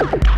you.